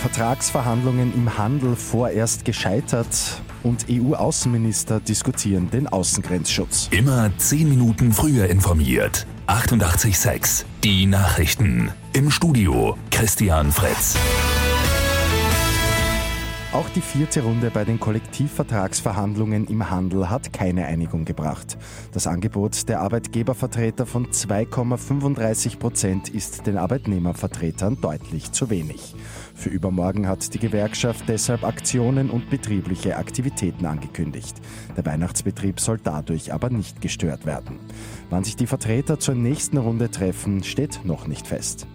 Vertragsverhandlungen im Handel vorerst gescheitert und EU-Außenminister diskutieren den Außengrenzschutz. Immer zehn Minuten früher informiert. 88.6 Die Nachrichten. Im Studio Christian Fritz. Auch die vierte Runde bei den Kollektivvertragsverhandlungen im Handel hat keine Einigung gebracht. Das Angebot der Arbeitgebervertreter von 2,35 Prozent ist den Arbeitnehmervertretern deutlich zu wenig. Für übermorgen hat die Gewerkschaft deshalb Aktionen und betriebliche Aktivitäten angekündigt. Der Weihnachtsbetrieb soll dadurch aber nicht gestört werden. Wann sich die Vertreter zur nächsten Runde treffen, steht noch nicht fest.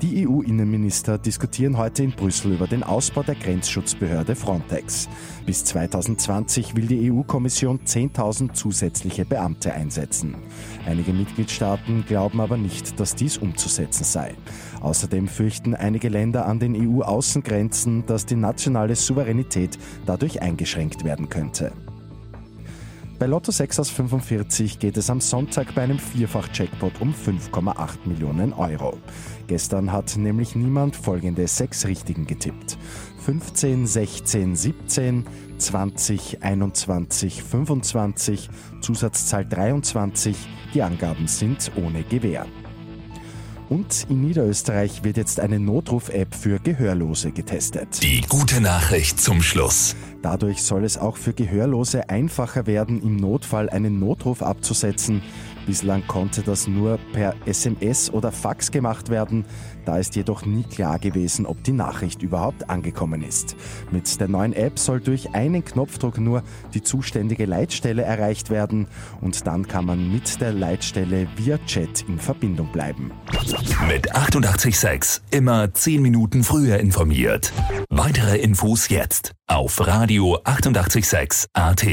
Die EU-Innenminister diskutieren heute in Brüssel über den Ausbau der Grenzschutzbehörde Frontex. Bis 2020 will die EU-Kommission 10.000 zusätzliche Beamte einsetzen. Einige Mitgliedstaaten glauben aber nicht, dass dies umzusetzen sei. Außerdem fürchten einige Länder an den EU-Außengrenzen, dass die nationale Souveränität dadurch eingeschränkt werden könnte. Bei Lotto 6 aus 45 geht es am Sonntag bei einem Vierfach-Jackpot um 5,8 Millionen Euro. Gestern hat nämlich niemand folgende sechs Richtigen getippt. 15, 16, 17, 20, 21, 25, Zusatzzahl 23. Die Angaben sind ohne Gewähr. Und in Niederösterreich wird jetzt eine Notruf-App für Gehörlose getestet. Die gute Nachricht zum Schluss. Dadurch soll es auch für Gehörlose einfacher werden, im Notfall einen Notruf abzusetzen. Bislang konnte das nur per SMS oder Fax gemacht werden. Da ist jedoch nie klar gewesen, ob die Nachricht überhaupt angekommen ist. Mit der neuen App soll durch einen Knopfdruck nur die zuständige Leitstelle erreicht werden und dann kann man mit der Leitstelle via Chat in Verbindung bleiben. Mit 886 immer 10 Minuten früher informiert. Weitere Infos jetzt auf Radio 886 AT.